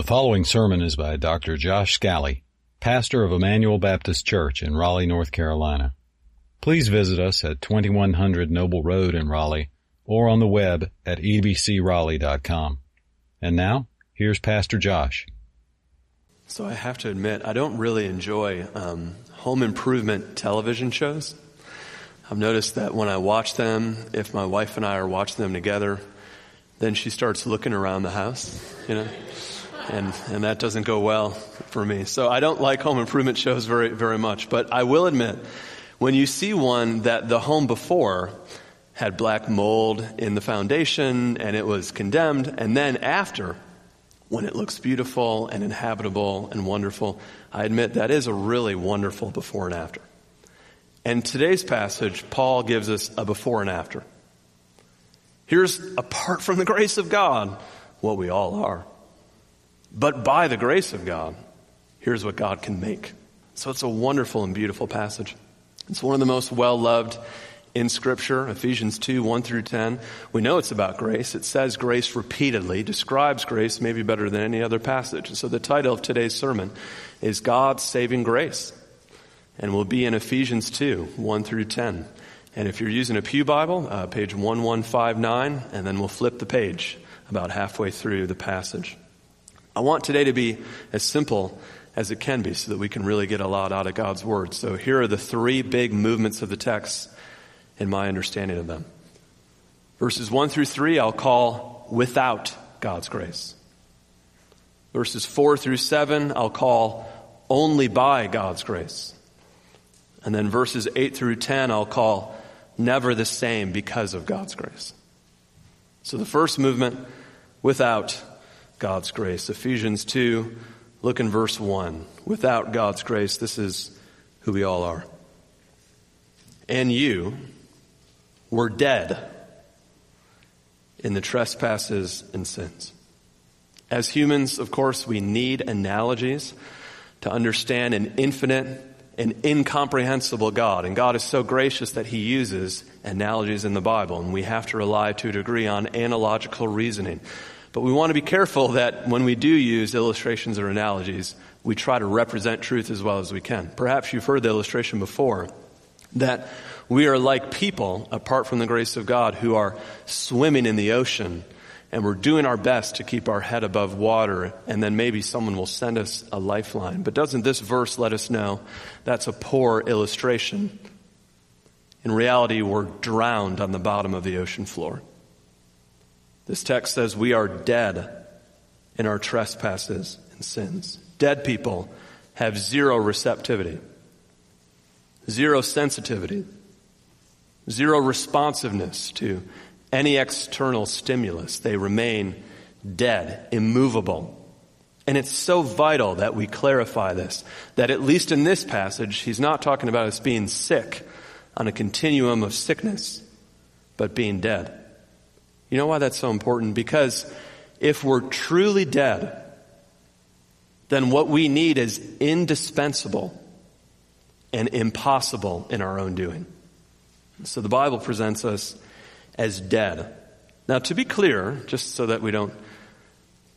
The following sermon is by Dr. Josh Scally, pastor of Emmanuel Baptist Church in Raleigh, North Carolina. Please visit us at 2100 Noble Road in Raleigh or on the web at ebcraleigh.com. And now, here's Pastor Josh. So I have to admit, I don't really enjoy um, home improvement television shows. I've noticed that when I watch them, if my wife and I are watching them together, then she starts looking around the house, you know and, and that doesn't go well for me. So I don't like home improvement shows very, very much. But I will admit, when you see one that the home before had black mold in the foundation and it was condemned, and then after, when it looks beautiful and inhabitable and wonderful, I admit that is a really wonderful before and after. And today's passage, Paul gives us a before and after. Here's, apart from the grace of God, what we all are. But by the grace of God, here's what God can make. So it's a wonderful and beautiful passage. It's one of the most well loved in Scripture, Ephesians 2, 1 through 10. We know it's about grace. It says grace repeatedly, describes grace maybe better than any other passage. So the title of today's sermon is God's Saving Grace. And we'll be in Ephesians 2, 1 through 10. And if you're using a Pew Bible, uh, page 1159, and then we'll flip the page about halfway through the passage. I want today to be as simple as it can be so that we can really get a lot out of God's Word. So here are the three big movements of the text in my understanding of them. Verses 1 through 3, I'll call without God's grace. Verses 4 through 7, I'll call only by God's grace. And then verses 8 through 10, I'll call never the same because of God's grace. So the first movement, without God's grace. Ephesians 2, look in verse 1. Without God's grace, this is who we all are. And you were dead in the trespasses and sins. As humans, of course, we need analogies to understand an infinite and incomprehensible God. And God is so gracious that He uses analogies in the Bible, and we have to rely to a degree on analogical reasoning. But we want to be careful that when we do use illustrations or analogies, we try to represent truth as well as we can. Perhaps you've heard the illustration before that we are like people apart from the grace of God who are swimming in the ocean and we're doing our best to keep our head above water and then maybe someone will send us a lifeline. But doesn't this verse let us know that's a poor illustration? In reality, we're drowned on the bottom of the ocean floor. This text says we are dead in our trespasses and sins. Dead people have zero receptivity, zero sensitivity, zero responsiveness to any external stimulus. They remain dead, immovable. And it's so vital that we clarify this, that at least in this passage, he's not talking about us being sick on a continuum of sickness, but being dead. You know why that's so important? Because if we're truly dead, then what we need is indispensable and impossible in our own doing. So the Bible presents us as dead. Now, to be clear, just so that we don't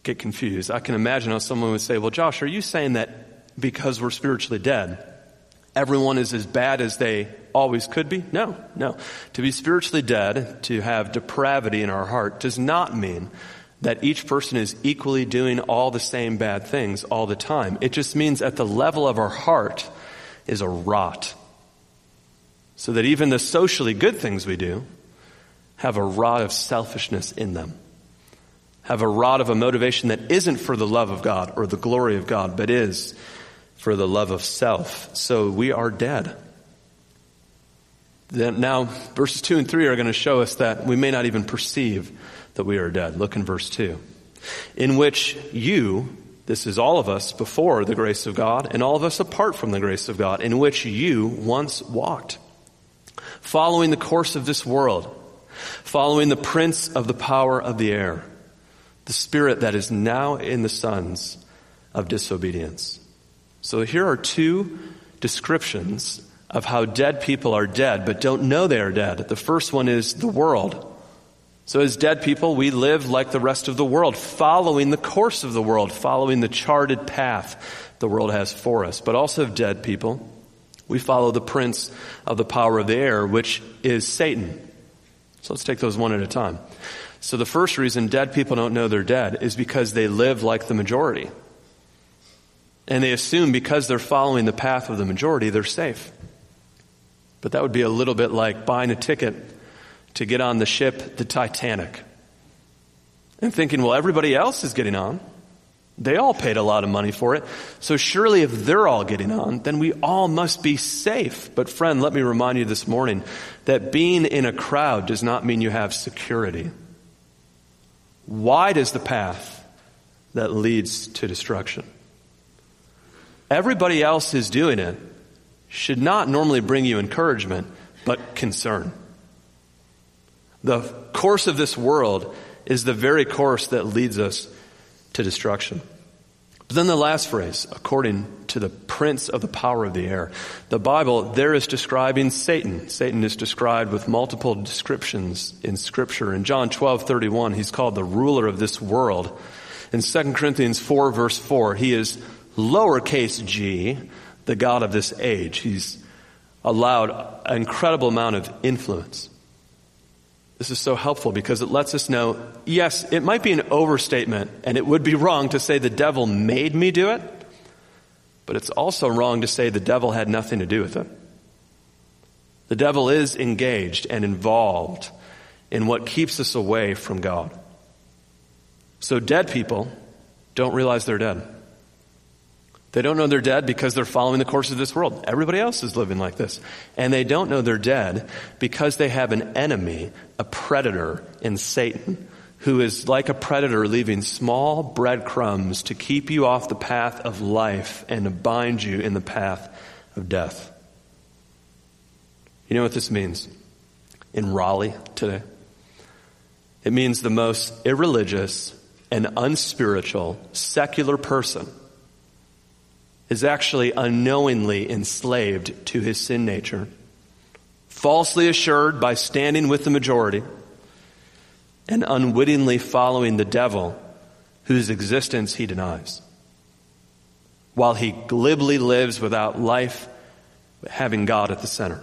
get confused, I can imagine how someone would say, Well, Josh, are you saying that because we're spiritually dead, everyone is as bad as they always could be? No, no. To be spiritually dead, to have depravity in our heart, does not mean that each person is equally doing all the same bad things all the time. It just means at the level of our heart is a rot. So that even the socially good things we do have a rot of selfishness in them. Have a rot of a motivation that isn't for the love of God or the glory of God, but is for the love of self. So we are dead. Then now, verses 2 and 3 are going to show us that we may not even perceive that we are dead. Look in verse 2. In which you, this is all of us before the grace of God, and all of us apart from the grace of God, in which you once walked, following the course of this world, following the prince of the power of the air, the spirit that is now in the sons of disobedience so here are two descriptions of how dead people are dead but don't know they are dead. The first one is the world. So as dead people, we live like the rest of the world, following the course of the world, following the charted path the world has for us. But also dead people, we follow the prince of the power of the air, which is Satan. So let's take those one at a time. So the first reason dead people don't know they're dead is because they live like the majority. And they assume because they're following the path of the majority, they're safe. But that would be a little bit like buying a ticket to get on the ship, the Titanic, and thinking, well, everybody else is getting on. They all paid a lot of money for it. So surely if they're all getting on, then we all must be safe. But friend, let me remind you this morning that being in a crowd does not mean you have security. Wide is the path that leads to destruction. Everybody else is doing it should not normally bring you encouragement, but concern. The course of this world is the very course that leads us to destruction. But then the last phrase, according to the prince of the power of the air. The Bible there is describing Satan. Satan is described with multiple descriptions in scripture. In John 12, 31, he's called the ruler of this world. In 2 Corinthians 4 verse 4, he is lowercase g, the God of this age. He's allowed an incredible amount of influence. This is so helpful because it lets us know, yes, it might be an overstatement and it would be wrong to say the devil made me do it, but it's also wrong to say the devil had nothing to do with it. The devil is engaged and involved in what keeps us away from God. So dead people don't realize they're dead. They don't know they're dead because they're following the course of this world. Everybody else is living like this. And they don't know they're dead because they have an enemy, a predator in Satan, who is like a predator leaving small breadcrumbs to keep you off the path of life and to bind you in the path of death. You know what this means? In Raleigh today? It means the most irreligious and unspiritual secular person is actually unknowingly enslaved to his sin nature, falsely assured by standing with the majority, and unwittingly following the devil whose existence he denies. While he glibly lives without life, having God at the center.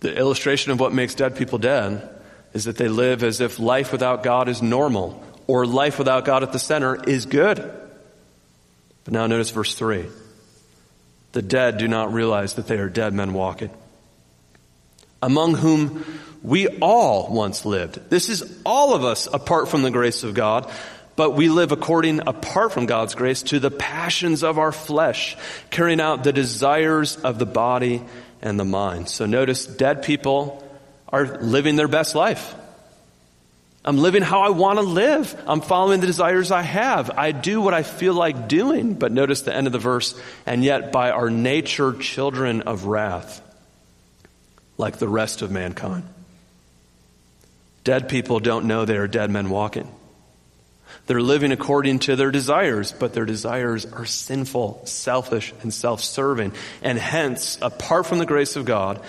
The illustration of what makes dead people dead is that they live as if life without God is normal, or life without God at the center is good. But now notice verse 3. The dead do not realize that they are dead men walking, among whom we all once lived. This is all of us apart from the grace of God, but we live according, apart from God's grace, to the passions of our flesh, carrying out the desires of the body and the mind. So notice dead people are living their best life. I'm living how I want to live. I'm following the desires I have. I do what I feel like doing. But notice the end of the verse, and yet by our nature, children of wrath, like the rest of mankind. Dead people don't know they are dead men walking. They're living according to their desires, but their desires are sinful, selfish, and self-serving. And hence, apart from the grace of God,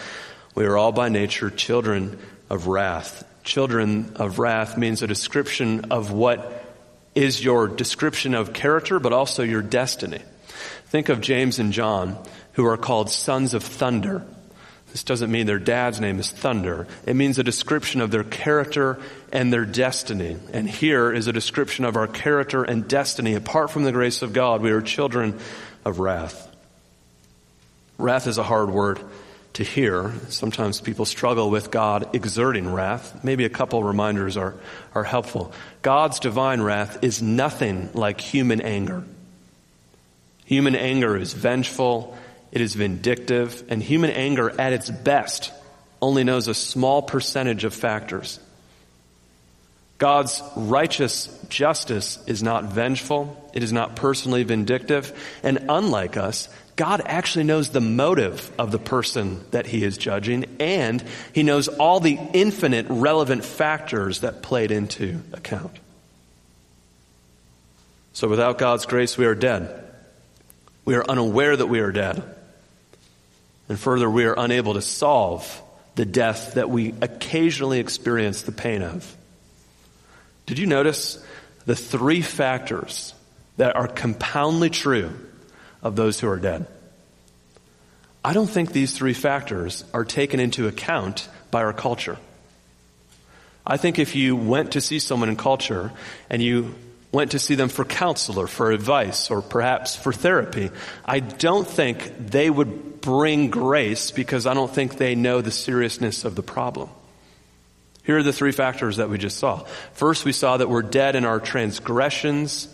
we are all by nature children of wrath children of wrath means a description of what is your description of character, but also your destiny. Think of James and John, who are called sons of thunder. This doesn't mean their dad's name is thunder. It means a description of their character and their destiny. And here is a description of our character and destiny. Apart from the grace of God, we are children of wrath. Wrath is a hard word to hear. Sometimes people struggle with God exerting wrath. Maybe a couple reminders are, are helpful. God's divine wrath is nothing like human anger. Human anger is vengeful, it is vindictive, and human anger at its best only knows a small percentage of factors. God's righteous justice is not vengeful. It is not personally vindictive. And unlike us, God actually knows the motive of the person that he is judging, and he knows all the infinite relevant factors that played into account. So without God's grace, we are dead. We are unaware that we are dead. And further, we are unable to solve the death that we occasionally experience the pain of. Did you notice the three factors that are compoundly true of those who are dead? I don't think these three factors are taken into account by our culture. I think if you went to see someone in culture and you went to see them for counsel or for advice or perhaps for therapy, I don't think they would bring grace because I don't think they know the seriousness of the problem. Here are the three factors that we just saw. First, we saw that we're dead in our transgressions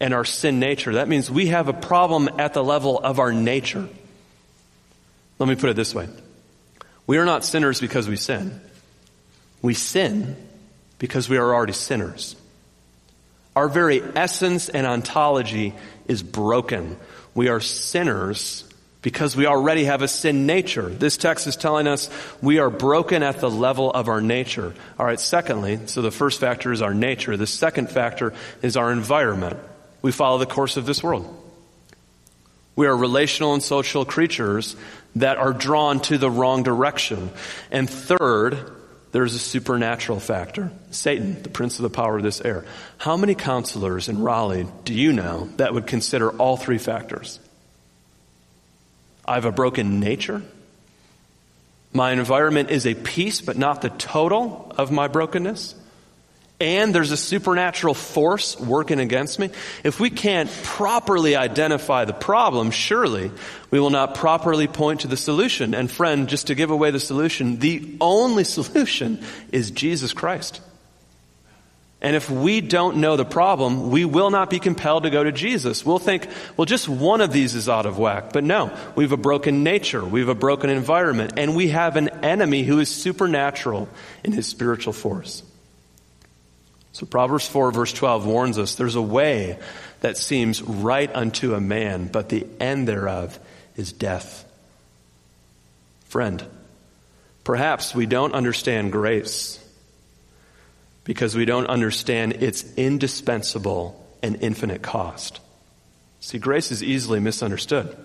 and our sin nature. That means we have a problem at the level of our nature. Let me put it this way. We are not sinners because we sin. We sin because we are already sinners. Our very essence and ontology is broken. We are sinners because we already have a sin nature. This text is telling us we are broken at the level of our nature. All right, secondly, so the first factor is our nature. The second factor is our environment. We follow the course of this world. We are relational and social creatures that are drawn to the wrong direction. And third, there's a supernatural factor. Satan, the prince of the power of this air. How many counselors in Raleigh do you know that would consider all three factors? I have a broken nature. My environment is a piece, but not the total of my brokenness and there's a supernatural force working against me, if we can't properly identify the problem, surely we will not properly point to the solution. And friend, just to give away the solution, the only solution is Jesus Christ. And if we don't know the problem, we will not be compelled to go to Jesus. We'll think, well, just one of these is out of whack. But no, we have a broken nature, we have a broken environment, and we have an enemy who is supernatural in his spiritual force. So Proverbs 4 verse 12 warns us there's a way that seems right unto a man, but the end thereof is death. Friend, perhaps we don't understand grace because we don't understand its indispensable and infinite cost. See, grace is easily misunderstood.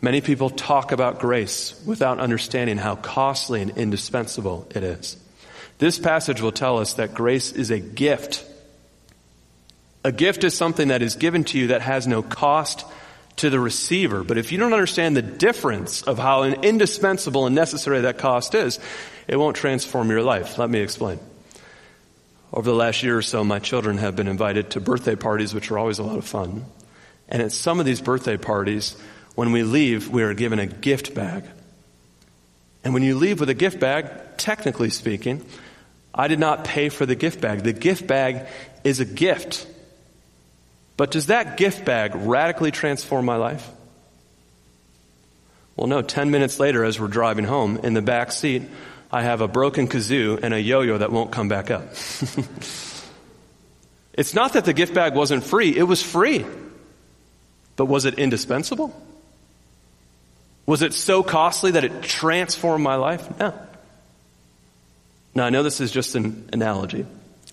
Many people talk about grace without understanding how costly and indispensable it is. This passage will tell us that grace is a gift. A gift is something that is given to you that has no cost to the receiver. But if you don't understand the difference of how indispensable and necessary that cost is, it won't transform your life. Let me explain. Over the last year or so, my children have been invited to birthday parties, which are always a lot of fun. And at some of these birthday parties, when we leave, we are given a gift bag. And when you leave with a gift bag, technically speaking, I did not pay for the gift bag. The gift bag is a gift. But does that gift bag radically transform my life? Well, no. Ten minutes later, as we're driving home, in the back seat, I have a broken kazoo and a yo-yo that won't come back up. it's not that the gift bag wasn't free. It was free. But was it indispensable? Was it so costly that it transformed my life? No. Now, I know this is just an analogy,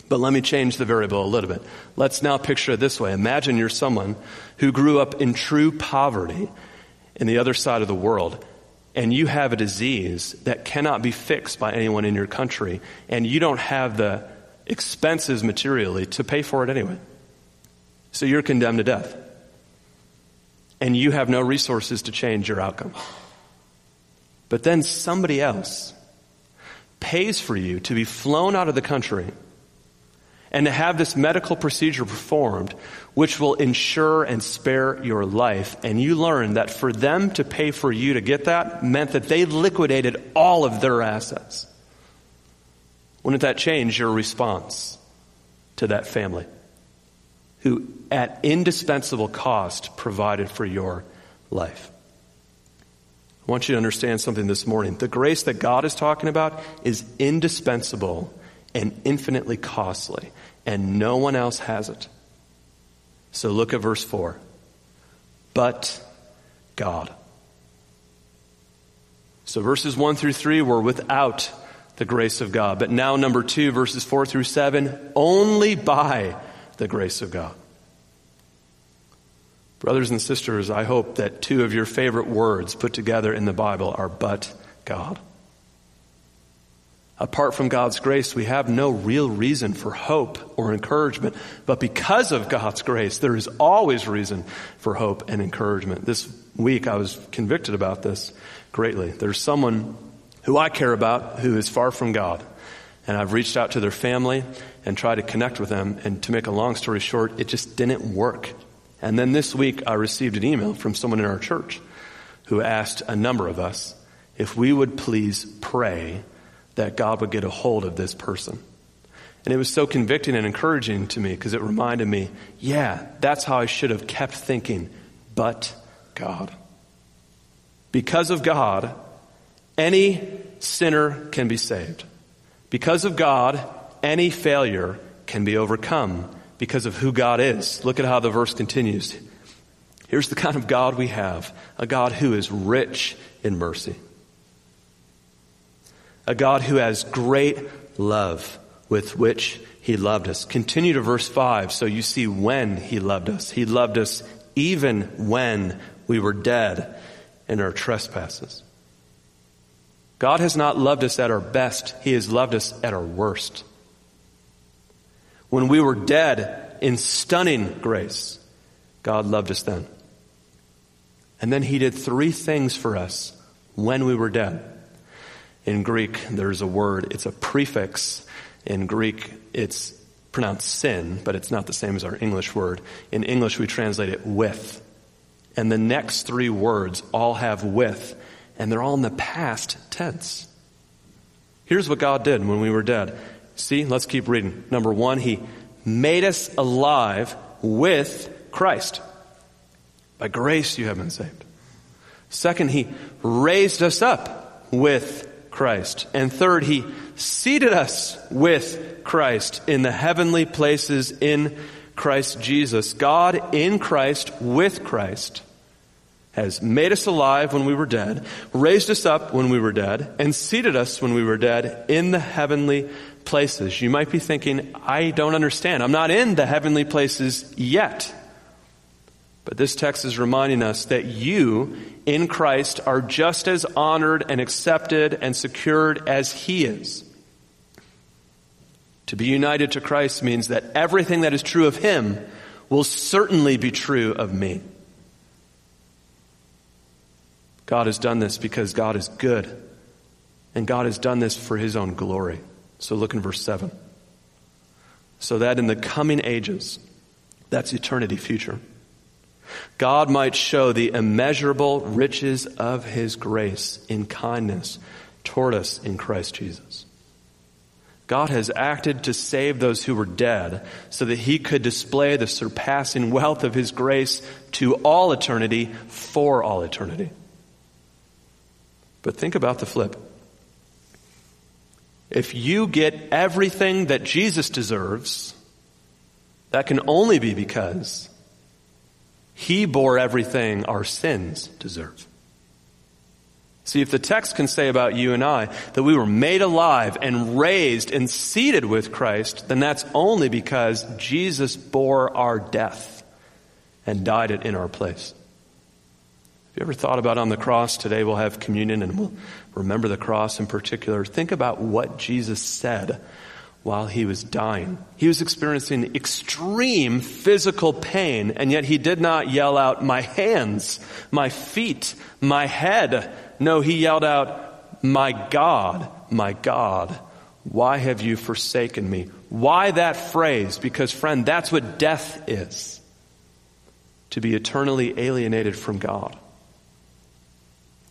but let me change the variable a little bit. Let's now picture it this way. Imagine you're someone who grew up in true poverty in the other side of the world, and you have a disease that cannot be fixed by anyone in your country, and you don't have the expenses materially to pay for it anyway. So you're condemned to death. And you have no resources to change your outcome. But then somebody else pays for you to be flown out of the country and to have this medical procedure performed, which will ensure and spare your life. And you learn that for them to pay for you to get that meant that they liquidated all of their assets. Wouldn't that change your response to that family who, at indispensable cost, provided for your life? I want you to understand something this morning. The grace that God is talking about is indispensable and infinitely costly, and no one else has it. So look at verse 4. But God. So verses 1 through 3 were without the grace of God. But now, number 2, verses 4 through 7, only by the grace of God. Brothers and sisters, I hope that two of your favorite words put together in the Bible are but God. Apart from God's grace, we have no real reason for hope or encouragement. But because of God's grace, there is always reason for hope and encouragement. This week I was convicted about this greatly. There's someone who I care about who is far from God. And I've reached out to their family and tried to connect with them. And to make a long story short, it just didn't work. And then this week I received an email from someone in our church who asked a number of us if we would please pray that God would get a hold of this person. And it was so convicting and encouraging to me because it reminded me, yeah, that's how I should have kept thinking, but God. Because of God, any sinner can be saved. Because of God, any failure can be overcome because of who God is. Look at how the verse continues. Here's the kind of God we have a God who is rich in mercy a God who has great love with which he loved us. Continue to verse 5 so you see when he loved us. He loved us even when we were dead in our trespasses. God has not loved us at our best, he has loved us at our worst. When we were dead in stunning grace, God loved us then. And then he did three things for us when we were dead. In Greek, there's a word, it's a prefix. In Greek, it's pronounced sin, but it's not the same as our English word. In English, we translate it with. And the next three words all have with, and they're all in the past tense. Here's what God did when we were dead. See, let's keep reading. Number one, He made us alive with Christ. By grace you have been saved. Second, He raised us up with Christ. And third, He seated us with Christ in the heavenly places in Christ Jesus. God in Christ with Christ has made us alive when we were dead, raised us up when we were dead, and seated us when we were dead in the heavenly places. You might be thinking, I don't understand. I'm not in the heavenly places yet. But this text is reminding us that you in Christ are just as honored and accepted and secured as He is. To be united to Christ means that everything that is true of Him will certainly be true of me. God has done this because God is good. And God has done this for His own glory. So look in verse 7. So that in the coming ages, that's eternity future God might show the immeasurable riches of his grace in kindness toward us in Christ Jesus. God has acted to save those who were dead so that he could display the surpassing wealth of his grace to all eternity for all eternity. But think about the flip. If you get everything that Jesus deserves, that can only be because he bore everything our sins deserve. See, if the text can say about you and I that we were made alive and raised and seated with Christ, then that's only because Jesus bore our death and died it in our place. Have you ever thought about on the cross? Today we'll have communion and we'll remember the cross in particular. Think about what Jesus said while he was dying. He was experiencing extreme physical pain, and yet he did not yell out, My hands, my feet, my head. No, he yelled out, My God, my God, why have you forsaken me? Why that phrase? Because, friend, that's what death is to be eternally alienated from God.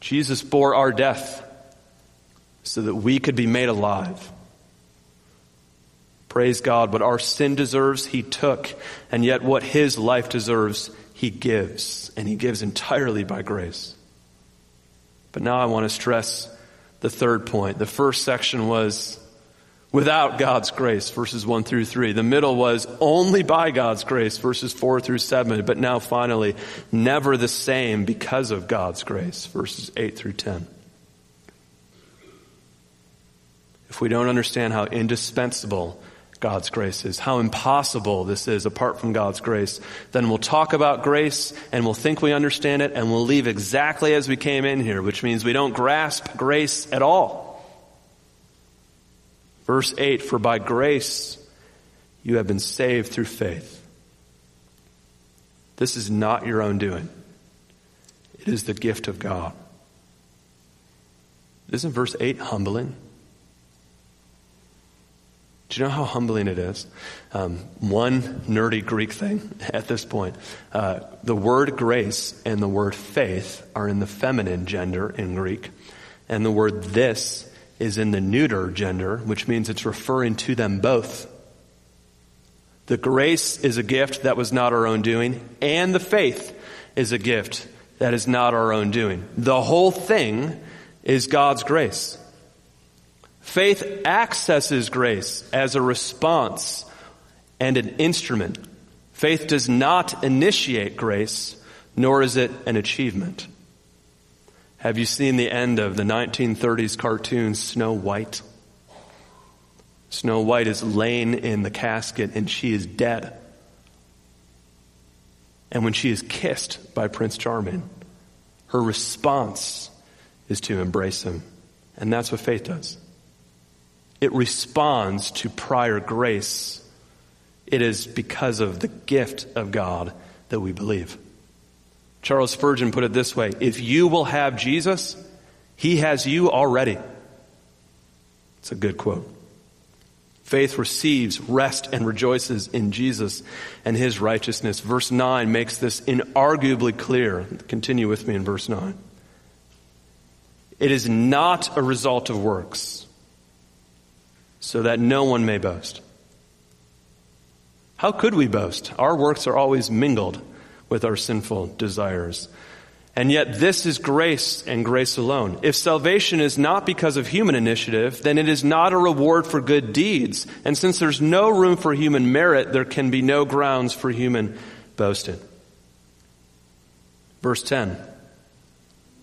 Jesus bore our death so that we could be made alive. Praise God. What our sin deserves, He took. And yet what His life deserves, He gives. And He gives entirely by grace. But now I want to stress the third point. The first section was without God's grace, verses 1 through 3. The middle was only by God's grace, verses 4 through 7. But now finally, never the same because of God's grace, verses 8 through 10. If we don't understand how indispensable God's grace is, how impossible this is apart from God's grace, then we'll talk about grace and we'll think we understand it and we'll leave exactly as we came in here, which means we don't grasp grace at all. Verse 8, for by grace you have been saved through faith. This is not your own doing. It is the gift of God. Isn't verse 8 humbling? Do you know how humbling it is? Um, one nerdy Greek thing at this point. Uh, the word grace and the word faith are in the feminine gender in Greek, and the word this is in the neuter gender, which means it's referring to them both. The grace is a gift that was not our own doing, and the faith is a gift that is not our own doing. The whole thing is God's grace. Faith accesses grace as a response and an instrument. Faith does not initiate grace, nor is it an achievement. Have you seen the end of the 1930s cartoon Snow White? Snow White is laying in the casket and she is dead. And when she is kissed by Prince Charming, her response is to embrace him. And that's what faith does. It responds to prior grace. It is because of the gift of God that we believe. Charles Spurgeon put it this way If you will have Jesus, he has you already. It's a good quote. Faith receives rest and rejoices in Jesus and his righteousness. Verse 9 makes this inarguably clear. Continue with me in verse 9. It is not a result of works, so that no one may boast. How could we boast? Our works are always mingled with our sinful desires. And yet this is grace and grace alone. If salvation is not because of human initiative, then it is not a reward for good deeds. And since there's no room for human merit, there can be no grounds for human boasting. Verse 10.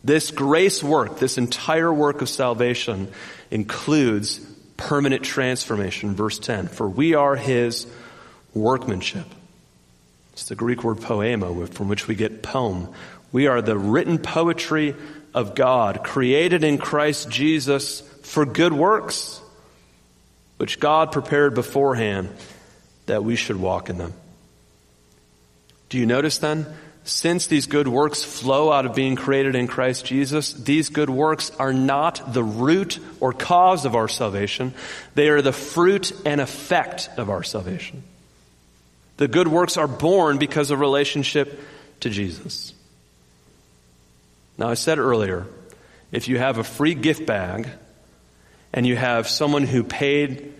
This grace work, this entire work of salvation includes permanent transformation. Verse 10. For we are his workmanship. It's the Greek word poema from which we get poem we are the written poetry of God, created in Christ Jesus for good works, which God prepared beforehand that we should walk in them. Do you notice then? Since these good works flow out of being created in Christ Jesus, these good works are not the root or cause of our salvation. They are the fruit and effect of our salvation. The good works are born because of relationship to Jesus. Now, I said earlier, if you have a free gift bag and you have someone who paid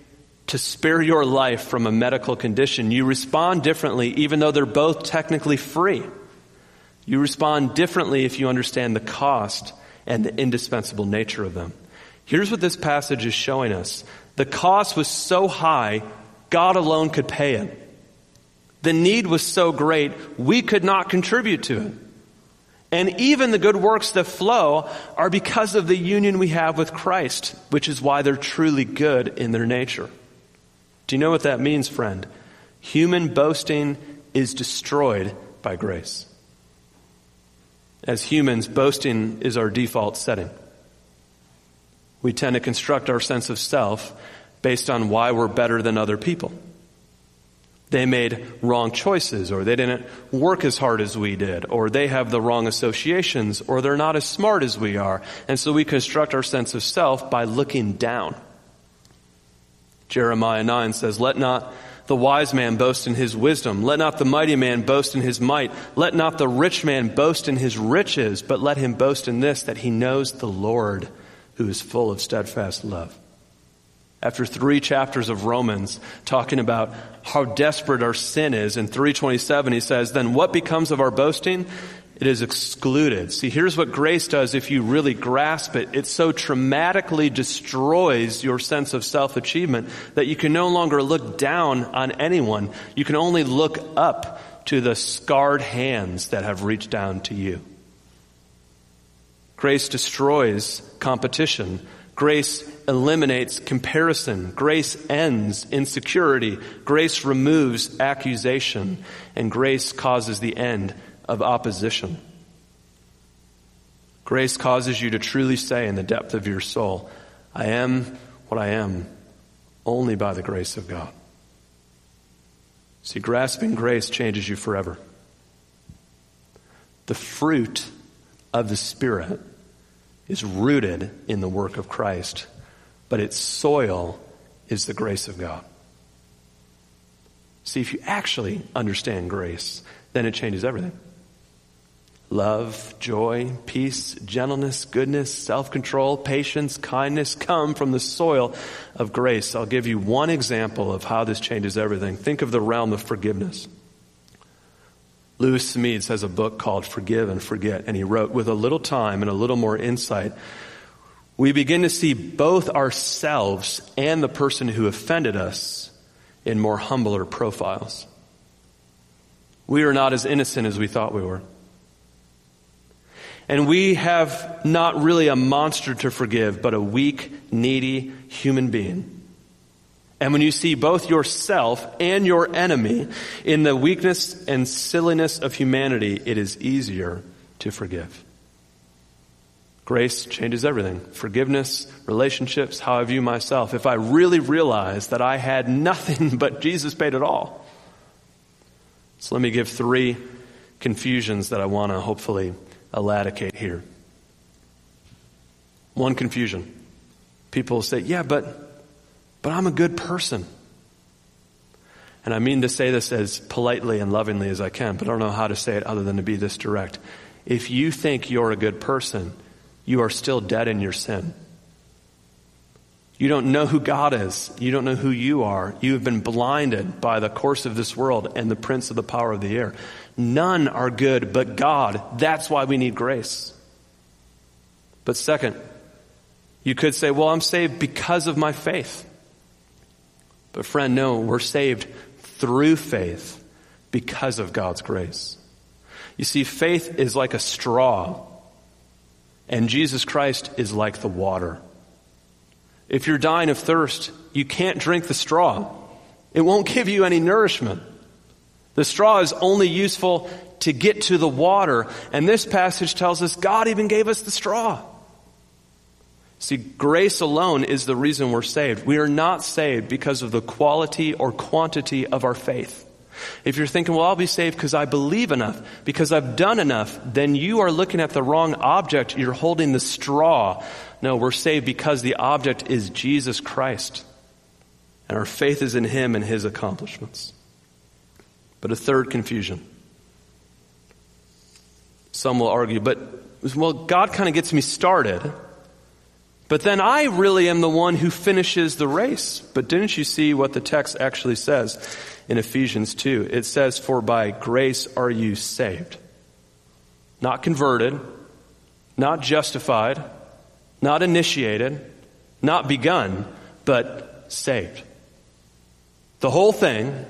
to spare your life from a medical condition, you respond differently even though they're both technically free. You respond differently if you understand the cost and the indispensable nature of them. Here's what this passage is showing us. The cost was so high, God alone could pay it. The need was so great, we could not contribute to it. And even the good works that flow are because of the union we have with Christ, which is why they're truly good in their nature. Do you know what that means, friend? Human boasting is destroyed by grace. As humans, boasting is our default setting. We tend to construct our sense of self based on why we're better than other people they made wrong choices, or they didn't work as hard as we did, or they have the wrong associations, or they're not as smart as we are. And so we construct our sense of self by looking down. Jeremiah 9 says, Let not the wise man boast in his wisdom. Let not the mighty man boast in his might. Let not the rich man boast in his riches, but let him boast in this, that he knows the Lord, who is full of steadfast love after three chapters of Romans talking about how desperate our sin is. In 327, he says, then what becomes of our boasting? It is excluded. See, here's what grace does if you really grasp it. It so traumatically destroys your sense of self-achievement that you can no longer look down on anyone. You can only look up to the scarred hands that have reached down to you. Grace destroys competition. Grace eliminates comparison. Grace ends insecurity. Grace removes accusation. And grace causes the end of opposition. Grace causes you to truly say in the depth of your soul, I am what I am only by the grace of God. See, grasping grace changes you forever. The fruit of the Spirit is rooted in the work of Christ, but its soil is the grace of God. See, if you actually understand grace, then it changes everything. Love, joy, peace, gentleness, goodness, self-control, patience, kindness come from the soil of grace. I'll give you one example of how this changes everything. Think of the realm of forgiveness. Lewis Smedes has a book called Forgive and Forget, and he wrote, with a little time and a little more insight, we begin to see both ourselves and the person who offended us in more humbler profiles. We are not as innocent as we thought we were. And we have not really a monster to forgive, but a weak, needy human being. And when you see both yourself and your enemy in the weakness and silliness of humanity, it is easier to forgive. Grace changes everything. Forgiveness, relationships, how I view myself. If I really realize that I had nothing but Jesus paid it all. So let me give three confusions that I want to hopefully eradicate here. One confusion. People say, yeah, but but I'm a good person. And I mean to say this as politely and lovingly as I can, but I don't know how to say it other than to be this direct. If you think you're a good person, you are still dead in your sin. You don't know who God is. You don't know who you are. You have been blinded by the course of this world and the prince of the power of the air. None are good but God. That's why we need grace. But second, you could say, well, I'm saved because of my faith. But friend, no, we're saved through faith because of God's grace. You see, faith is like a straw, and Jesus Christ is like the water. If you're dying of thirst, you can't drink the straw. It won't give you any nourishment. The straw is only useful to get to the water, and this passage tells us God even gave us the straw. See, grace alone is the reason we're saved. We are not saved because of the quality or quantity of our faith. If you're thinking, well, I'll be saved because I believe enough, because I've done enough, then you are looking at the wrong object. You're holding the straw. No, we're saved because the object is Jesus Christ. And our faith is in Him and His accomplishments. But a third confusion. Some will argue, but, well, God kind of gets me started. But then I really am the one who finishes the race. But didn't you see what the text actually says in Ephesians 2? It says, For by grace are you saved. Not converted, not justified, not initiated, not begun, but saved. The whole thing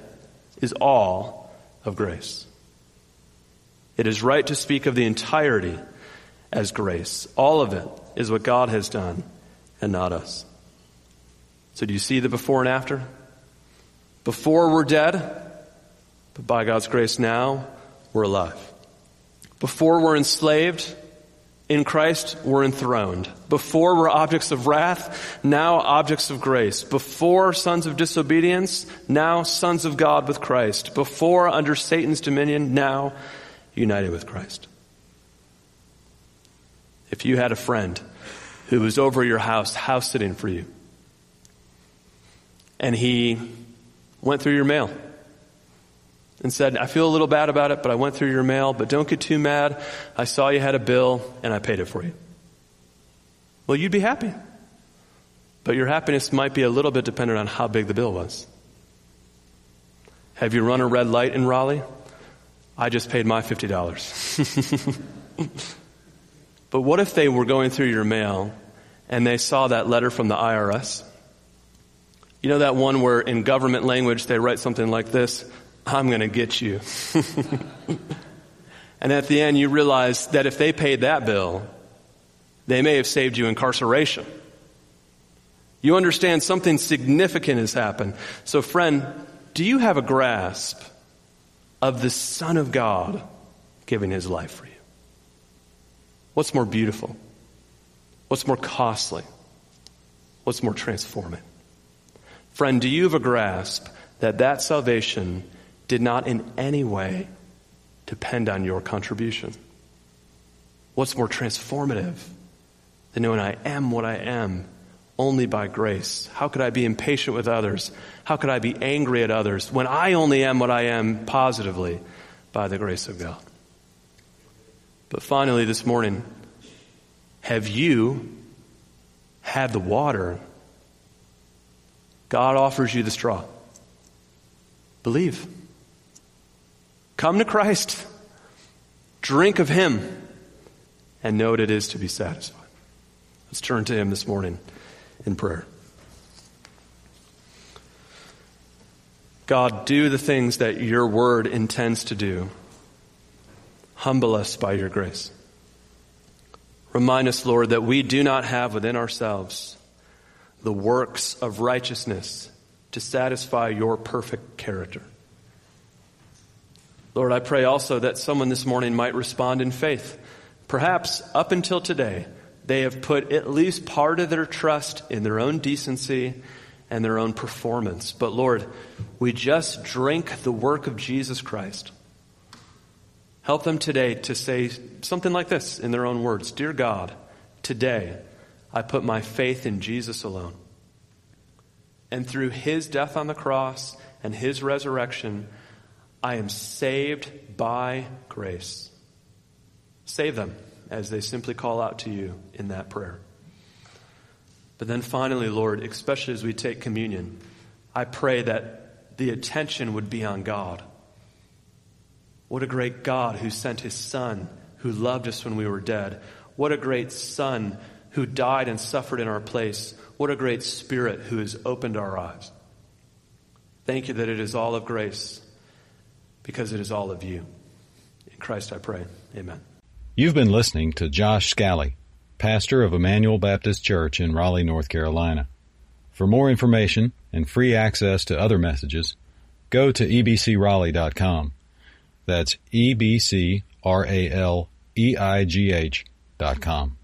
is all of grace. It is right to speak of the entirety as grace. All of it is what God has done and not us. So do you see the before and after? Before we're dead, but by God's grace now we're alive. Before we're enslaved, in Christ we're enthroned. Before we're objects of wrath, now objects of grace. Before sons of disobedience, now sons of God with Christ. Before under Satan's dominion, now united with Christ. If you had a friend who was over your house, house sitting for you, and he went through your mail and said, I feel a little bad about it, but I went through your mail, but don't get too mad. I saw you had a bill and I paid it for you. Well, you'd be happy. But your happiness might be a little bit dependent on how big the bill was. Have you run a red light in Raleigh? I just paid my $50. But what if they were going through your mail and they saw that letter from the IRS? You know that one where in government language they write something like this I'm going to get you. and at the end you realize that if they paid that bill, they may have saved you incarceration. You understand something significant has happened. So, friend, do you have a grasp of the Son of God giving his life for you? What's more beautiful? What's more costly? What's more transforming? Friend, do you have a grasp that that salvation did not in any way depend on your contribution? What's more transformative than knowing I am what I am only by grace? How could I be impatient with others? How could I be angry at others when I only am what I am positively by the grace of God? But finally, this morning, have you had the water? God offers you the straw. Believe. Come to Christ. Drink of Him and know what it is to be satisfied. Let's turn to Him this morning in prayer. God, do the things that your word intends to do. Humble us by your grace. Remind us, Lord, that we do not have within ourselves the works of righteousness to satisfy your perfect character. Lord, I pray also that someone this morning might respond in faith. Perhaps up until today, they have put at least part of their trust in their own decency and their own performance. But Lord, we just drink the work of Jesus Christ. Help them today to say something like this in their own words Dear God, today I put my faith in Jesus alone. And through his death on the cross and his resurrection, I am saved by grace. Save them as they simply call out to you in that prayer. But then finally, Lord, especially as we take communion, I pray that the attention would be on God. What a great God who sent his Son, who loved us when we were dead. What a great Son who died and suffered in our place. What a great Spirit who has opened our eyes. Thank you that it is all of grace because it is all of you. In Christ I pray. Amen. You've been listening to Josh Scally, pastor of Emmanuel Baptist Church in Raleigh, North Carolina. For more information and free access to other messages, go to ebcraleigh.com. That's E B C R A L E I G H dot com.